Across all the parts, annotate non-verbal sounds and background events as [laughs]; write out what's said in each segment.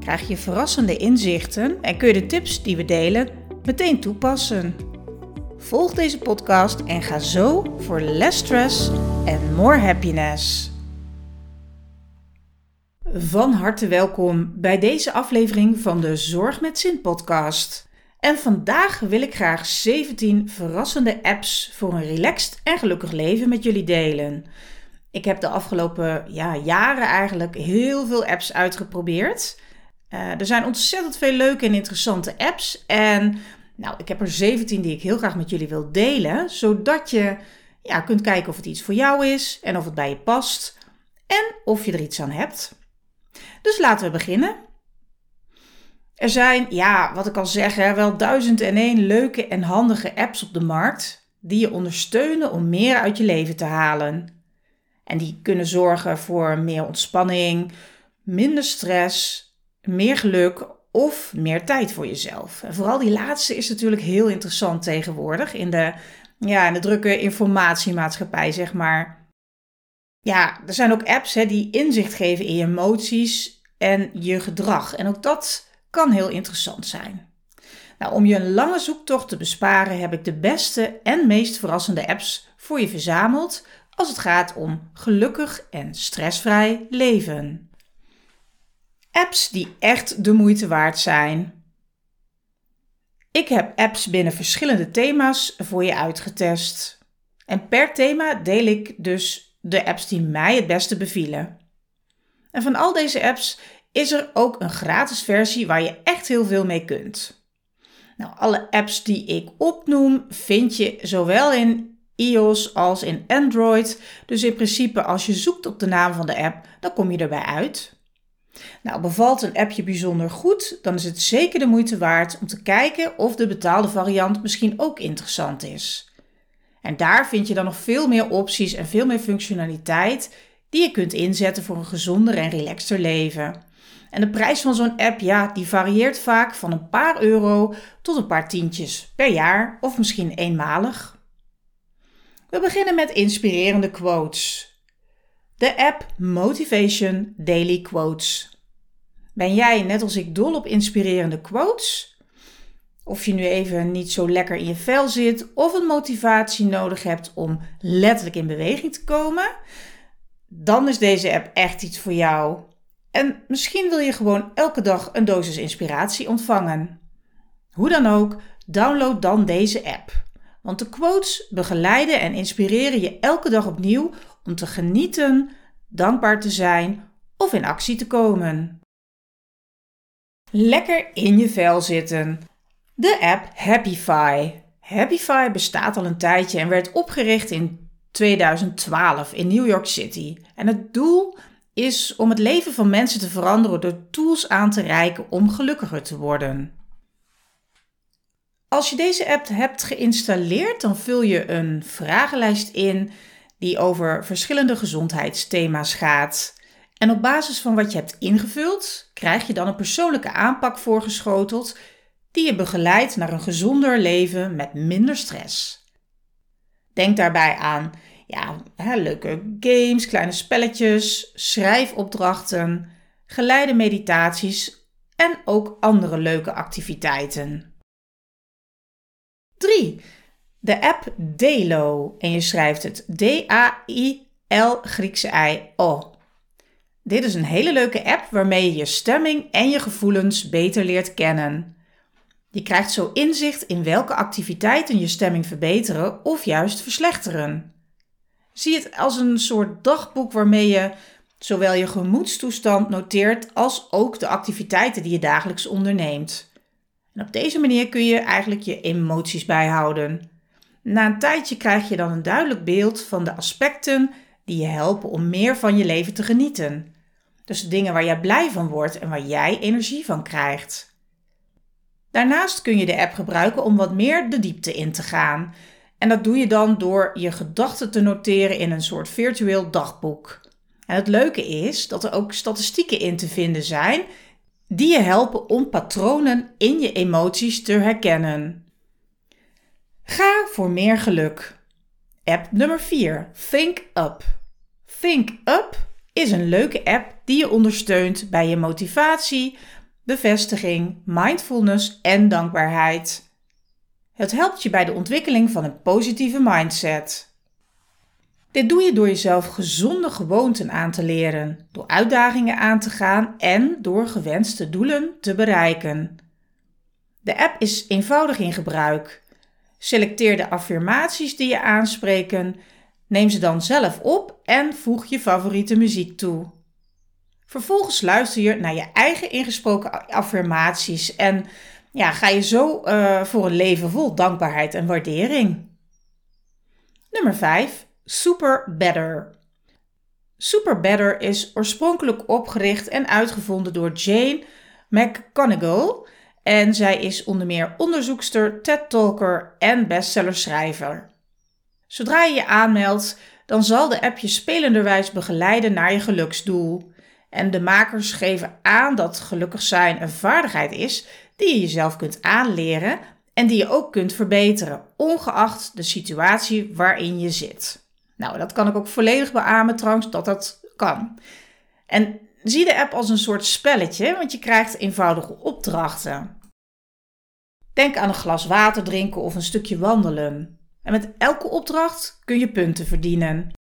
krijg je verrassende inzichten en kun je de tips die we delen meteen toepassen. Volg deze podcast en ga zo voor less stress en more happiness. Van harte welkom bij deze aflevering van de Zorg met Zin podcast. En vandaag wil ik graag 17 verrassende apps voor een relaxed en gelukkig leven met jullie delen. Ik heb de afgelopen ja, jaren eigenlijk heel veel apps uitgeprobeerd. Uh, er zijn ontzettend veel leuke en interessante apps. En nou, ik heb er 17 die ik heel graag met jullie wil delen, zodat je ja, kunt kijken of het iets voor jou is en of het bij je past en of je er iets aan hebt. Dus laten we beginnen. Er zijn, ja, wat ik al zeg, wel duizend en één leuke en handige apps op de markt die je ondersteunen om meer uit je leven te halen. En die kunnen zorgen voor meer ontspanning, minder stress, meer geluk of meer tijd voor jezelf. En vooral die laatste is natuurlijk heel interessant tegenwoordig in de, ja, in de drukke informatiemaatschappij, zeg maar. Ja, er zijn ook apps hè, die inzicht geven in je emoties en je gedrag. En ook dat kan heel interessant zijn. Nou, om je een lange zoektocht te besparen, heb ik de beste en meest verrassende apps voor je verzameld als het gaat om gelukkig en stressvrij leven. Apps die echt de moeite waard zijn. Ik heb apps binnen verschillende thema's voor je uitgetest. En per thema deel ik dus de apps die mij het beste bevielen. En van al deze apps is er ook een gratis versie waar je echt heel veel mee kunt. Nou, alle apps die ik opnoem vind je zowel in iOS als in Android. Dus in principe als je zoekt op de naam van de app, dan kom je erbij uit. Nou, bevalt een appje bijzonder goed, dan is het zeker de moeite waard om te kijken of de betaalde variant misschien ook interessant is. En daar vind je dan nog veel meer opties en veel meer functionaliteit die je kunt inzetten voor een gezonder en relaxter leven. En de prijs van zo'n app, ja, die varieert vaak van een paar euro tot een paar tientjes per jaar of misschien eenmalig. We beginnen met inspirerende quotes. De app Motivation Daily Quotes. Ben jij net als ik dol op inspirerende quotes? Of je nu even niet zo lekker in je vel zit of een motivatie nodig hebt om letterlijk in beweging te komen, dan is deze app echt iets voor jou. En misschien wil je gewoon elke dag een dosis inspiratie ontvangen. Hoe dan ook, download dan deze app. Want de quotes begeleiden en inspireren je elke dag opnieuw om te genieten, dankbaar te zijn of in actie te komen. Lekker in je vel zitten. De app Happify. Happify bestaat al een tijdje en werd opgericht in 2012 in New York City. En het doel is om het leven van mensen te veranderen door tools aan te reiken om gelukkiger te worden. Als je deze app hebt geïnstalleerd, dan vul je een vragenlijst in die over verschillende gezondheidsthema's gaat. En op basis van wat je hebt ingevuld, krijg je dan een persoonlijke aanpak voorgeschoteld die je begeleidt naar een gezonder leven met minder stress. Denk daarbij aan ja, leuke games, kleine spelletjes, schrijfopdrachten, geleide meditaties en ook andere leuke activiteiten. 3. De app Delo en je schrijft het D-A-I-L Griekse I-O. Dit is een hele leuke app waarmee je je stemming en je gevoelens beter leert kennen. Je krijgt zo inzicht in welke activiteiten je stemming verbeteren of juist verslechteren. Zie het als een soort dagboek waarmee je zowel je gemoedstoestand noteert als ook de activiteiten die je dagelijks onderneemt. En op deze manier kun je eigenlijk je emoties bijhouden. Na een tijdje krijg je dan een duidelijk beeld van de aspecten die je helpen om meer van je leven te genieten. Dus de dingen waar jij blij van wordt en waar jij energie van krijgt. Daarnaast kun je de app gebruiken om wat meer de diepte in te gaan. En dat doe je dan door je gedachten te noteren in een soort virtueel dagboek. Het leuke is dat er ook statistieken in te vinden zijn die je helpen om patronen in je emoties te herkennen. Ga voor meer geluk. App nummer 4. Think Up. Think Up is een leuke app die je ondersteunt bij je motivatie, bevestiging, mindfulness en dankbaarheid. Het helpt je bij de ontwikkeling van een positieve mindset. Dit doe je door jezelf gezonde gewoonten aan te leren, door uitdagingen aan te gaan en door gewenste doelen te bereiken. De app is eenvoudig in gebruik. Selecteer de affirmaties die je aanspreken, neem ze dan zelf op en voeg je favoriete muziek toe. Vervolgens luister je naar je eigen ingesproken affirmaties en ja, ga je zo uh, voor een leven vol dankbaarheid en waardering. Nummer 5. Super Better. Super Better is oorspronkelijk opgericht en uitgevonden door Jane McConigal. En zij is onder meer onderzoekster, TED-talker en bestsellerschrijver. Zodra je je aanmeldt, dan zal de app je spelenderwijs begeleiden naar je geluksdoel. En de makers geven aan dat gelukkig zijn een vaardigheid is die je jezelf kunt aanleren en die je ook kunt verbeteren, ongeacht de situatie waarin je zit. Nou, dat kan ik ook volledig beamen trouwens, dat dat kan. En zie de app als een soort spelletje, want je krijgt eenvoudige opdrachten. Denk aan een glas water drinken of een stukje wandelen. En met elke opdracht kun je punten verdienen.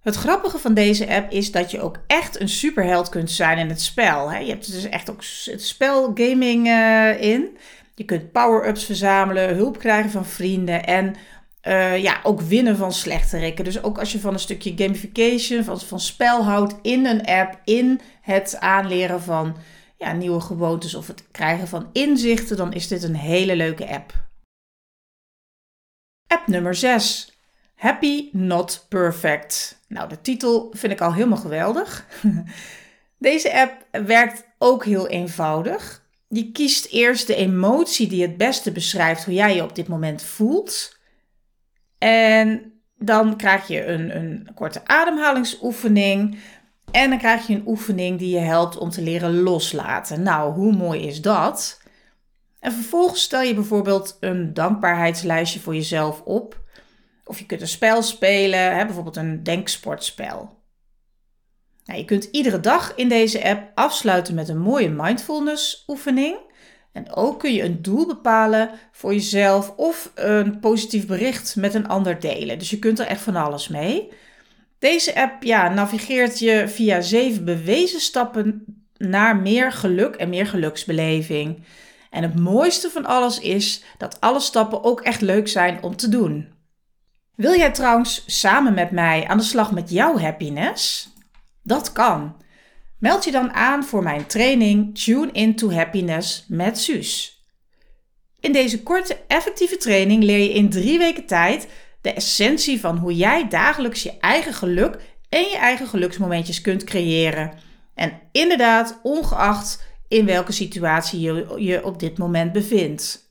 Het grappige van deze app is dat je ook echt een superheld kunt zijn in het spel. Je hebt dus echt ook het spelgaming uh, in. Je kunt power-ups verzamelen, hulp krijgen van vrienden en uh, ja, ook winnen van slechterikken. Dus ook als je van een stukje gamification, van, van spel houdt in een app, in het aanleren van ja, nieuwe gewoontes of het krijgen van inzichten, dan is dit een hele leuke app. App nummer 6. Happy Not Perfect. Nou, de titel vind ik al helemaal geweldig. [laughs] Deze app werkt ook heel eenvoudig. Je kiest eerst de emotie die het beste beschrijft hoe jij je op dit moment voelt. En dan krijg je een, een korte ademhalingsoefening. En dan krijg je een oefening die je helpt om te leren loslaten. Nou, hoe mooi is dat? En vervolgens stel je bijvoorbeeld een dankbaarheidslijstje voor jezelf op. Of je kunt een spel spelen, hè, bijvoorbeeld een denksportspel. Nou, je kunt iedere dag in deze app afsluiten met een mooie mindfulness oefening. En ook kun je een doel bepalen voor jezelf of een positief bericht met een ander delen. Dus je kunt er echt van alles mee. Deze app ja, navigeert je via zeven bewezen stappen naar meer geluk en meer geluksbeleving. En het mooiste van alles is dat alle stappen ook echt leuk zijn om te doen. Wil jij trouwens samen met mij aan de slag met jouw happiness? Dat kan. Meld je dan aan voor mijn training Tune into Happiness met Suus. In deze korte, effectieve training leer je in drie weken tijd de essentie van hoe jij dagelijks je eigen geluk en je eigen geluksmomentjes kunt creëren. En inderdaad, ongeacht in welke situatie je je op dit moment bevindt.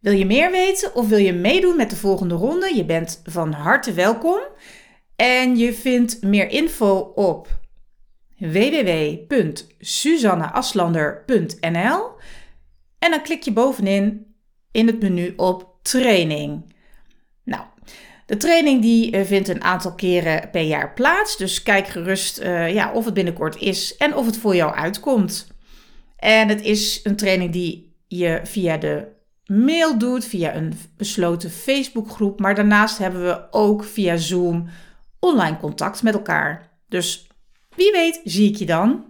Wil je meer weten of wil je meedoen met de volgende ronde? Je bent van harte welkom. En je vindt meer info op www.suzanneaslander.nl en dan klik je bovenin in het menu op training. Nou, de training die eh, vindt een aantal keren per jaar plaats, dus kijk gerust uh, ja, of het binnenkort is en of het voor jou uitkomt. En het is een training die je via de mail doet, via een besloten Facebookgroep, maar daarnaast hebben we ook via Zoom online contact met elkaar. Dus wie weet zie ik je dan.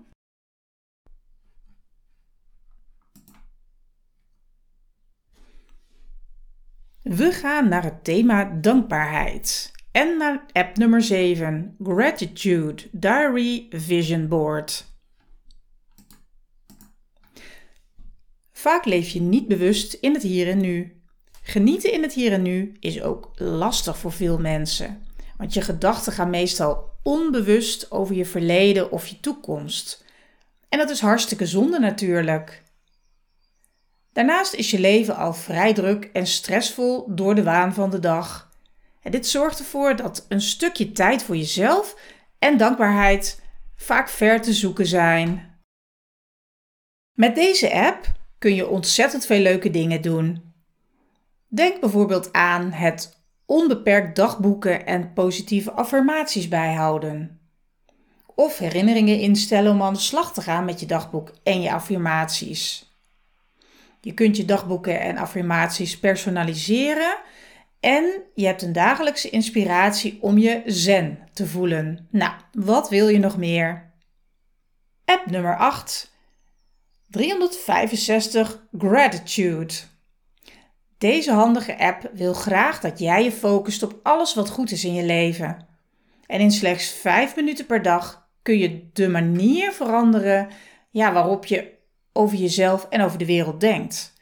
We gaan naar het thema dankbaarheid en naar app nummer 7, Gratitude Diary Vision Board. Vaak leef je niet bewust in het hier en nu. Genieten in het hier en nu is ook lastig voor veel mensen, want je gedachten gaan meestal onbewust over je verleden of je toekomst. En dat is hartstikke zonde natuurlijk. Daarnaast is je leven al vrij druk en stressvol door de waan van de dag. En dit zorgt ervoor dat een stukje tijd voor jezelf en dankbaarheid vaak ver te zoeken zijn. Met deze app kun je ontzettend veel leuke dingen doen. Denk bijvoorbeeld aan het onbeperkt dagboeken en positieve affirmaties bijhouden. Of herinneringen instellen om aan de slag te gaan met je dagboek en je affirmaties. Je kunt je dagboeken en affirmaties personaliseren en je hebt een dagelijkse inspiratie om je zen te voelen. Nou, wat wil je nog meer? App nummer 8. 365 Gratitude. Deze handige app wil graag dat jij je focust op alles wat goed is in je leven. En in slechts 5 minuten per dag kun je de manier veranderen ja, waarop je over jezelf en over de wereld denkt.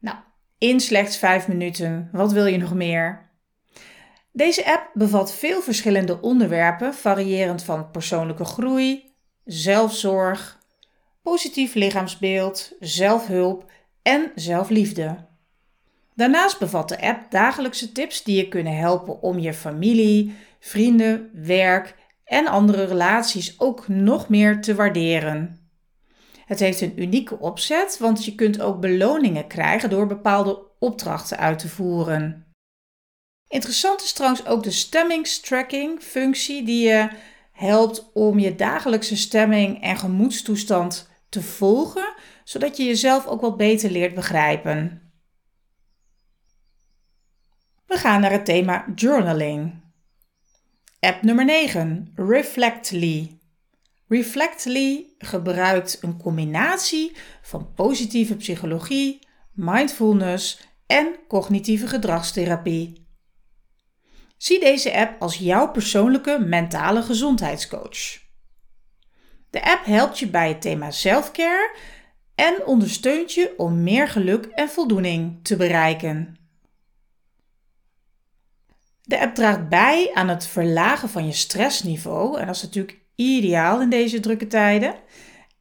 Nou, in slechts 5 minuten, wat wil je nog meer? Deze app bevat veel verschillende onderwerpen, variërend van persoonlijke groei, zelfzorg, positief lichaamsbeeld, zelfhulp en zelfliefde. Daarnaast bevat de app dagelijkse tips die je kunnen helpen om je familie, vrienden, werk en andere relaties ook nog meer te waarderen. Het heeft een unieke opzet, want je kunt ook beloningen krijgen door bepaalde opdrachten uit te voeren. Interessant is trouwens ook de stemmingstracking functie die je helpt om je dagelijkse stemming en gemoedstoestand te volgen, zodat je jezelf ook wat beter leert begrijpen. We gaan naar het thema journaling. App nummer 9, Reflectly. Reflectly gebruikt een combinatie van positieve psychologie, mindfulness en cognitieve gedragstherapie. Zie deze app als jouw persoonlijke mentale gezondheidscoach. De app helpt je bij het thema selfcare en ondersteunt je om meer geluk en voldoening te bereiken. De app draagt bij aan het verlagen van je stressniveau en dat is natuurlijk ideaal in deze drukke tijden.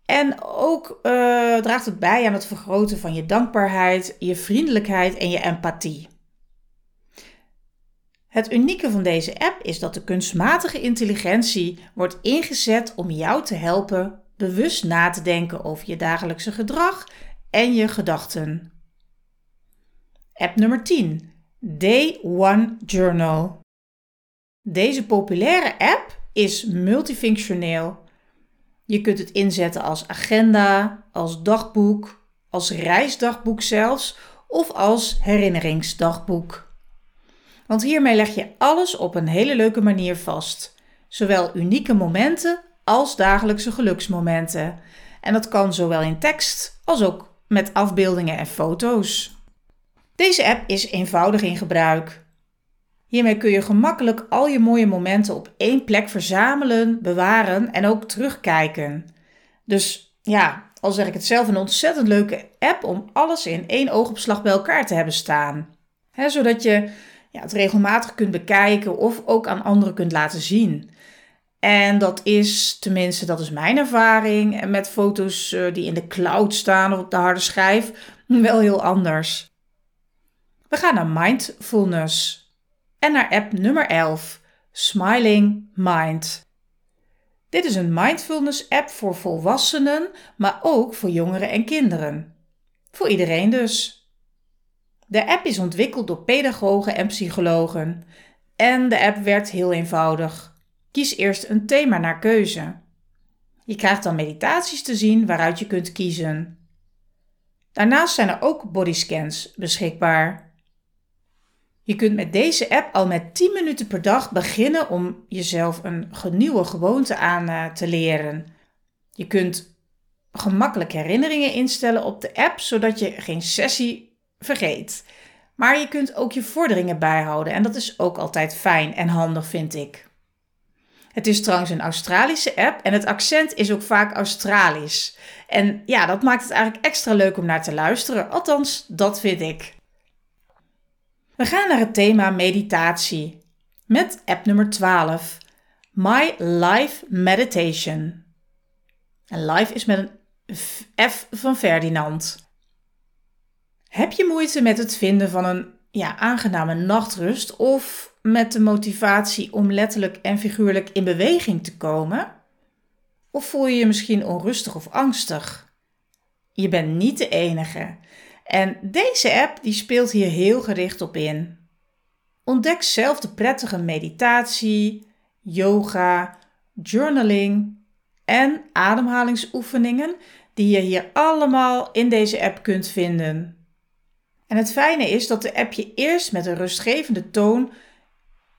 En ook uh, draagt het bij aan het vergroten van je dankbaarheid, je vriendelijkheid en je empathie. Het unieke van deze app is dat de kunstmatige intelligentie wordt ingezet om jou te helpen bewust na te denken over je dagelijkse gedrag en je gedachten. App nummer 10. Day One Journal. Deze populaire app is multifunctioneel. Je kunt het inzetten als agenda, als dagboek, als reisdagboek zelfs of als herinneringsdagboek. Want hiermee leg je alles op een hele leuke manier vast. Zowel unieke momenten als dagelijkse geluksmomenten. En dat kan zowel in tekst als ook met afbeeldingen en foto's. Deze app is eenvoudig in gebruik. Hiermee kun je gemakkelijk al je mooie momenten op één plek verzamelen, bewaren en ook terugkijken. Dus ja, al zeg ik het zelf, een ontzettend leuke app om alles in één oogopslag bij elkaar te hebben staan. zodat je ja, het regelmatig kunt bekijken of ook aan anderen kunt laten zien. En dat is, tenminste, dat is mijn ervaring met foto's eh, die in de cloud staan of op de harde schijf, [laughs] wel heel anders. We gaan naar mindfulness en naar app nummer 11, Smiling Mind. Dit is een mindfulness app voor volwassenen, maar ook voor jongeren en kinderen. Voor iedereen dus. De app is ontwikkeld door pedagogen en psychologen. En de app werkt heel eenvoudig. Kies eerst een thema naar keuze. Je krijgt dan meditaties te zien waaruit je kunt kiezen. Daarnaast zijn er ook bodyscans beschikbaar. Je kunt met deze app al met 10 minuten per dag beginnen om jezelf een nieuwe gewoonte aan eh, te leren. Je kunt gemakkelijk herinneringen instellen op de app, zodat je geen sessie vergeet. Maar je kunt ook je vorderingen bijhouden en dat is ook altijd fijn en handig, vind ik. Het is trouwens een Australische app en het accent is ook vaak Australisch. En ja, dat maakt het eigenlijk extra leuk om naar te luisteren. Althans, dat vind ik. We gaan naar het thema meditatie met app nummer 12, My Life Meditation. En life is met een F van Ferdinand. Heb je moeite met het vinden van een ja, aangename nachtrust of met de motivatie om letterlijk en figuurlijk in beweging te komen? Of voel je je misschien onrustig of angstig? Je bent niet de enige. En deze app die speelt hier heel gericht op in. Ontdek zelf de prettige meditatie, yoga, journaling en ademhalingsoefeningen die je hier allemaal in deze app kunt vinden. En het fijne is dat de app je eerst met een rustgevende toon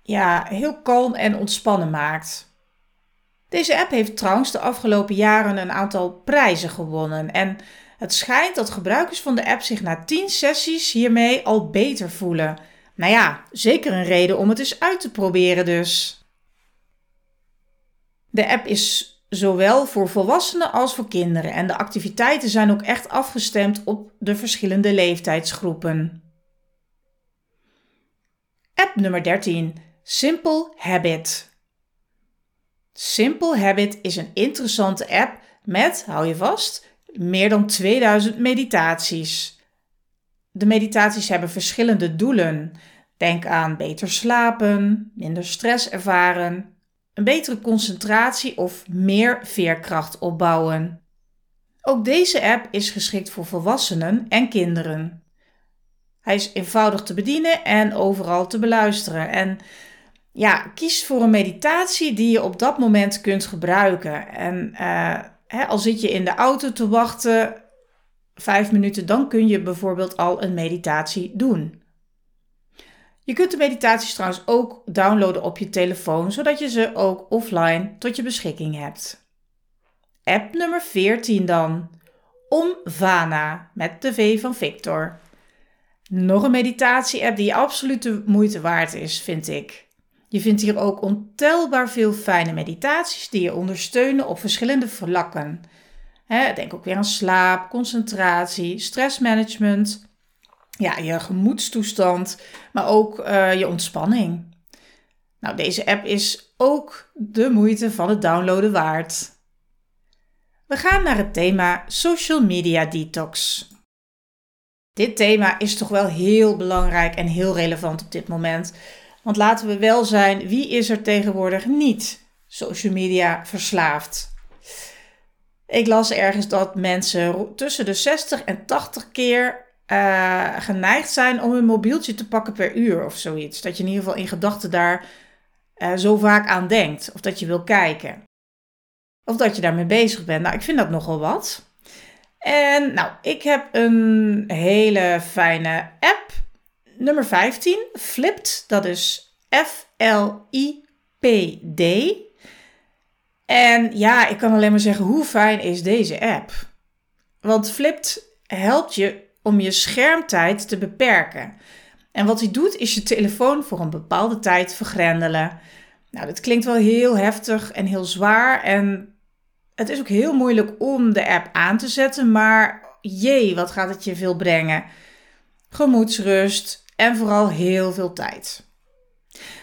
ja, heel kalm en ontspannen maakt. Deze app heeft trouwens de afgelopen jaren een aantal prijzen gewonnen en het schijnt dat gebruikers van de app zich na 10 sessies hiermee al beter voelen. Nou ja, zeker een reden om het eens uit te proberen dus. De app is zowel voor volwassenen als voor kinderen en de activiteiten zijn ook echt afgestemd op de verschillende leeftijdsgroepen. App nummer 13. Simple Habit. Simple Habit is een interessante app met, hou je vast, meer dan 2000 meditaties. De meditaties hebben verschillende doelen. Denk aan beter slapen, minder stress ervaren, een betere concentratie of meer veerkracht opbouwen. Ook deze app is geschikt voor volwassenen en kinderen. Hij is eenvoudig te bedienen en overal te beluisteren. En ja, kies voor een meditatie die je op dat moment kunt gebruiken. En uh, hè, al zit je in de auto te wachten, vijf minuten, dan kun je bijvoorbeeld al een meditatie doen. Je kunt de meditaties trouwens ook downloaden op je telefoon, zodat je ze ook offline tot je beschikking hebt. App nummer 14 dan. Omvana met de V van Victor. Nog een meditatie-app die absoluut de moeite waard is, vind ik. Je vindt hier ook ontelbaar veel fijne meditaties die je ondersteunen op verschillende vlakken. denk ook weer aan slaap, concentratie, stressmanagement, ja, je gemoedstoestand, maar ook uh, je ontspanning. Nou, deze app is ook de moeite van het downloaden waard. We gaan naar het thema Social Media Detox. Dit thema is toch wel heel belangrijk en heel relevant op dit moment. Want laten we wel zijn, wie is er tegenwoordig niet social media verslaafd? Ik las ergens dat mensen tussen de 60 en 80 keer uh, geneigd zijn om een mobieltje te pakken per uur of zoiets. Dat je in ieder geval in gedachten daar uh, zo vaak aan denkt. Of dat je wil kijken. Of dat je daarmee bezig bent. Nou, ik vind dat nogal wat. En nou, ik heb een hele fijne app. Nummer 15, Flipped. Dat is F-L-I-P-D. En ja, ik kan alleen maar zeggen, hoe fijn is deze app? Want Flipped helpt je om je schermtijd te beperken. En wat hij doet is je telefoon voor een bepaalde tijd vergrendelen. Nou, dat klinkt wel heel heftig en heel zwaar en het is ook heel moeilijk om de app aan te zetten, maar jee, wat gaat het je veel brengen? Gemoedsrust en vooral heel veel tijd.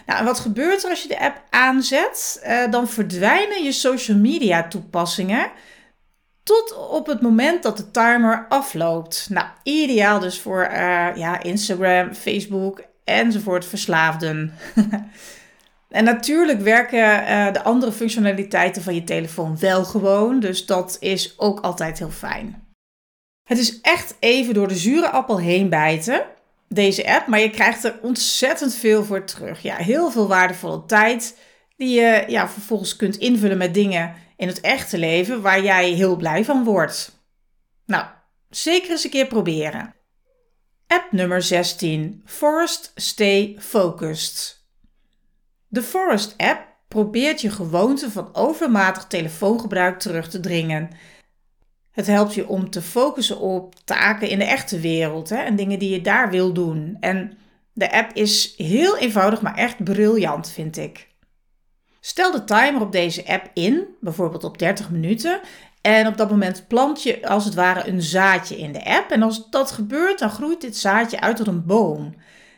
Nou, wat gebeurt er als je de app aanzet? Uh, dan verdwijnen je social media toepassingen tot op het moment dat de timer afloopt. Nou, ideaal dus voor uh, ja, Instagram, Facebook enzovoort verslaafden. [laughs] en natuurlijk werken uh, de andere functionaliteiten van je telefoon wel gewoon, dus dat is ook altijd heel fijn. Het is echt even door de zure appel heen bijten, deze app, maar je krijgt er ontzettend veel voor terug. Ja, heel veel waardevolle tijd die je ja, vervolgens kunt invullen met dingen in het echte leven waar jij heel blij van wordt. Nou, zeker eens een keer proberen. App nummer 16: Forest Stay Focused. De Forest app probeert je gewoonte van overmatig telefoongebruik terug te dringen. Het helpt je om te focussen op taken in de echte wereld hè, en dingen die je daar wil doen. En de app is heel eenvoudig, maar echt briljant, vind ik. Stel de timer op deze app in, bijvoorbeeld op 30 minuten. En op dat moment plant je als het ware een zaadje in de app. En als dat gebeurt, dan groeit dit zaadje uit tot een boom.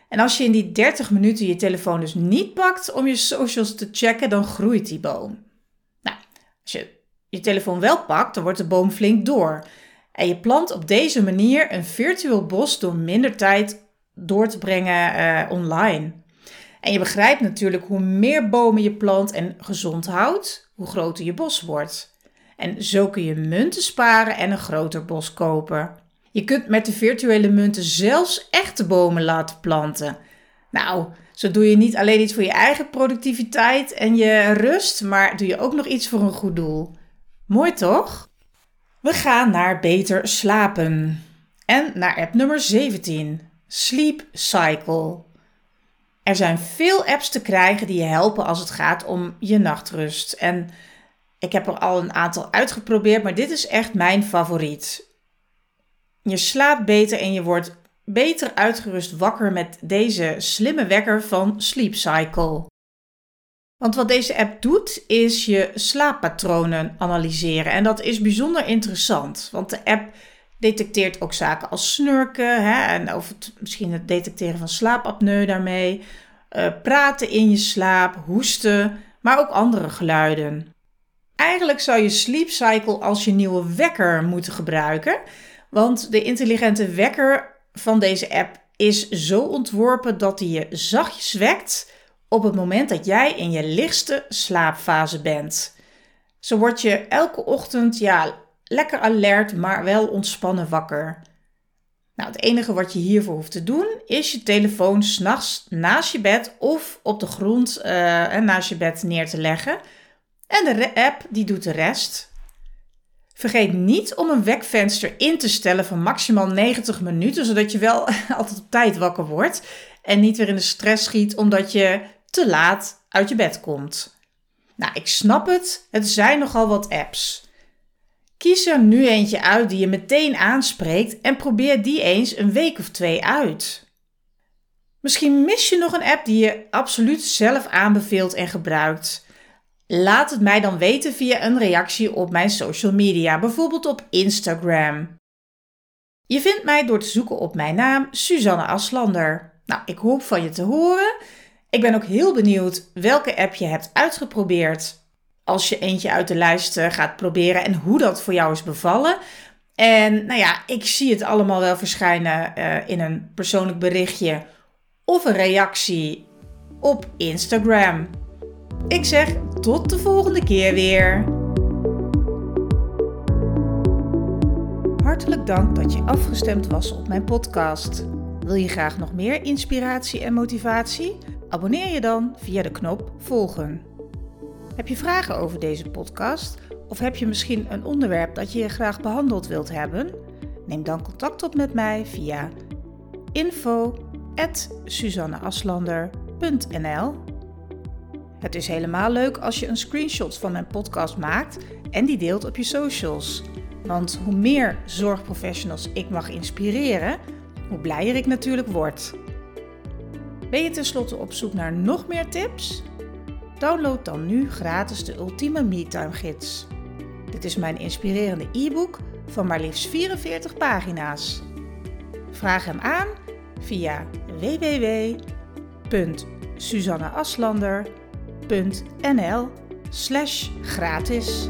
En als je in die 30 minuten je telefoon dus niet pakt om je socials te checken, dan groeit die boom. Nou, als je je telefoon wel pakt, dan wordt de boom flink door. En je plant op deze manier een virtueel bos door minder tijd door te brengen uh, online. En je begrijpt natuurlijk hoe meer bomen je plant en gezond houdt, hoe groter je bos wordt. En zo kun je munten sparen en een groter bos kopen. Je kunt met de virtuele munten zelfs echte bomen laten planten. Nou, zo doe je niet alleen iets voor je eigen productiviteit en je rust, maar doe je ook nog iets voor een goed doel. Mooi toch? We gaan naar beter slapen. En naar app nummer 17, Sleep Cycle. Er zijn veel apps te krijgen die je helpen als het gaat om je nachtrust. En ik heb er al een aantal uitgeprobeerd, maar dit is echt mijn favoriet. Je slaapt beter en je wordt beter uitgerust wakker met deze slimme wekker van Sleep Cycle. Want wat deze app doet, is je slaappatronen analyseren. En dat is bijzonder interessant, want de app detecteert ook zaken als snurken, hè, en of het, misschien het detecteren van slaapapneu daarmee, uh, praten in je slaap, hoesten, maar ook andere geluiden. Eigenlijk zou je Sleep Cycle als je nieuwe wekker moeten gebruiken, want de intelligente wekker van deze app is zo ontworpen dat hij je zachtjes wekt op het moment dat jij in je lichtste slaapfase bent. Zo word je elke ochtend ja, lekker alert, maar wel ontspannen wakker. Nou, het enige wat je hiervoor hoeft te doen is je telefoon s'nachts naast je bed of op de grond uh, naast je bed neer te leggen. En de app die doet de rest. Vergeet niet om een wekvenster in te stellen van maximaal 90 minuten, zodat je wel [laughs] altijd op tijd wakker wordt en niet weer in de stress schiet omdat je te laat uit je bed komt. Nou, ik snap het, het zijn nogal wat apps. Kies er nu eentje uit die je meteen aanspreekt en probeer die eens een week of twee uit. Misschien mis je nog een app die je absoluut zelf aanbeveelt en gebruikt. Laat het mij dan weten via een reactie op mijn social media, bijvoorbeeld op Instagram. Je vindt mij door te zoeken op mijn naam Suzanne Aslander. Nou, ik hoop van je te horen. Ik ben ook heel benieuwd welke app je hebt uitgeprobeerd. Als je eentje uit de lijst eh, gaat proberen en hoe dat voor jou is bevallen. En nou ja, ik zie het allemaal wel verschijnen uh, in een persoonlijk berichtje of een reactie op Instagram. Ik zeg tot de volgende keer weer. Hartelijk dank dat je afgestemd was op mijn podcast. Wil je graag nog meer inspiratie en motivatie? Abonneer je dan via de knop volgen. Heb je vragen over deze podcast of heb je misschien een onderwerp dat je graag behandeld wilt hebben? Neem dan contact op met mij via info@suzanneaslander.nl. Het is helemaal leuk als je een screenshot van mijn podcast maakt en die deelt op je socials. Want hoe meer zorgprofessionals ik mag inspireren, hoe blijer ik natuurlijk word. Ben je tenslotte op zoek naar nog meer tips? Download dan nu gratis de Ultieme MeTime Gids. Dit is mijn inspirerende e-book van maar liefst 44 pagina's. Vraag hem aan via www.suzanneaslander.nl slash gratis.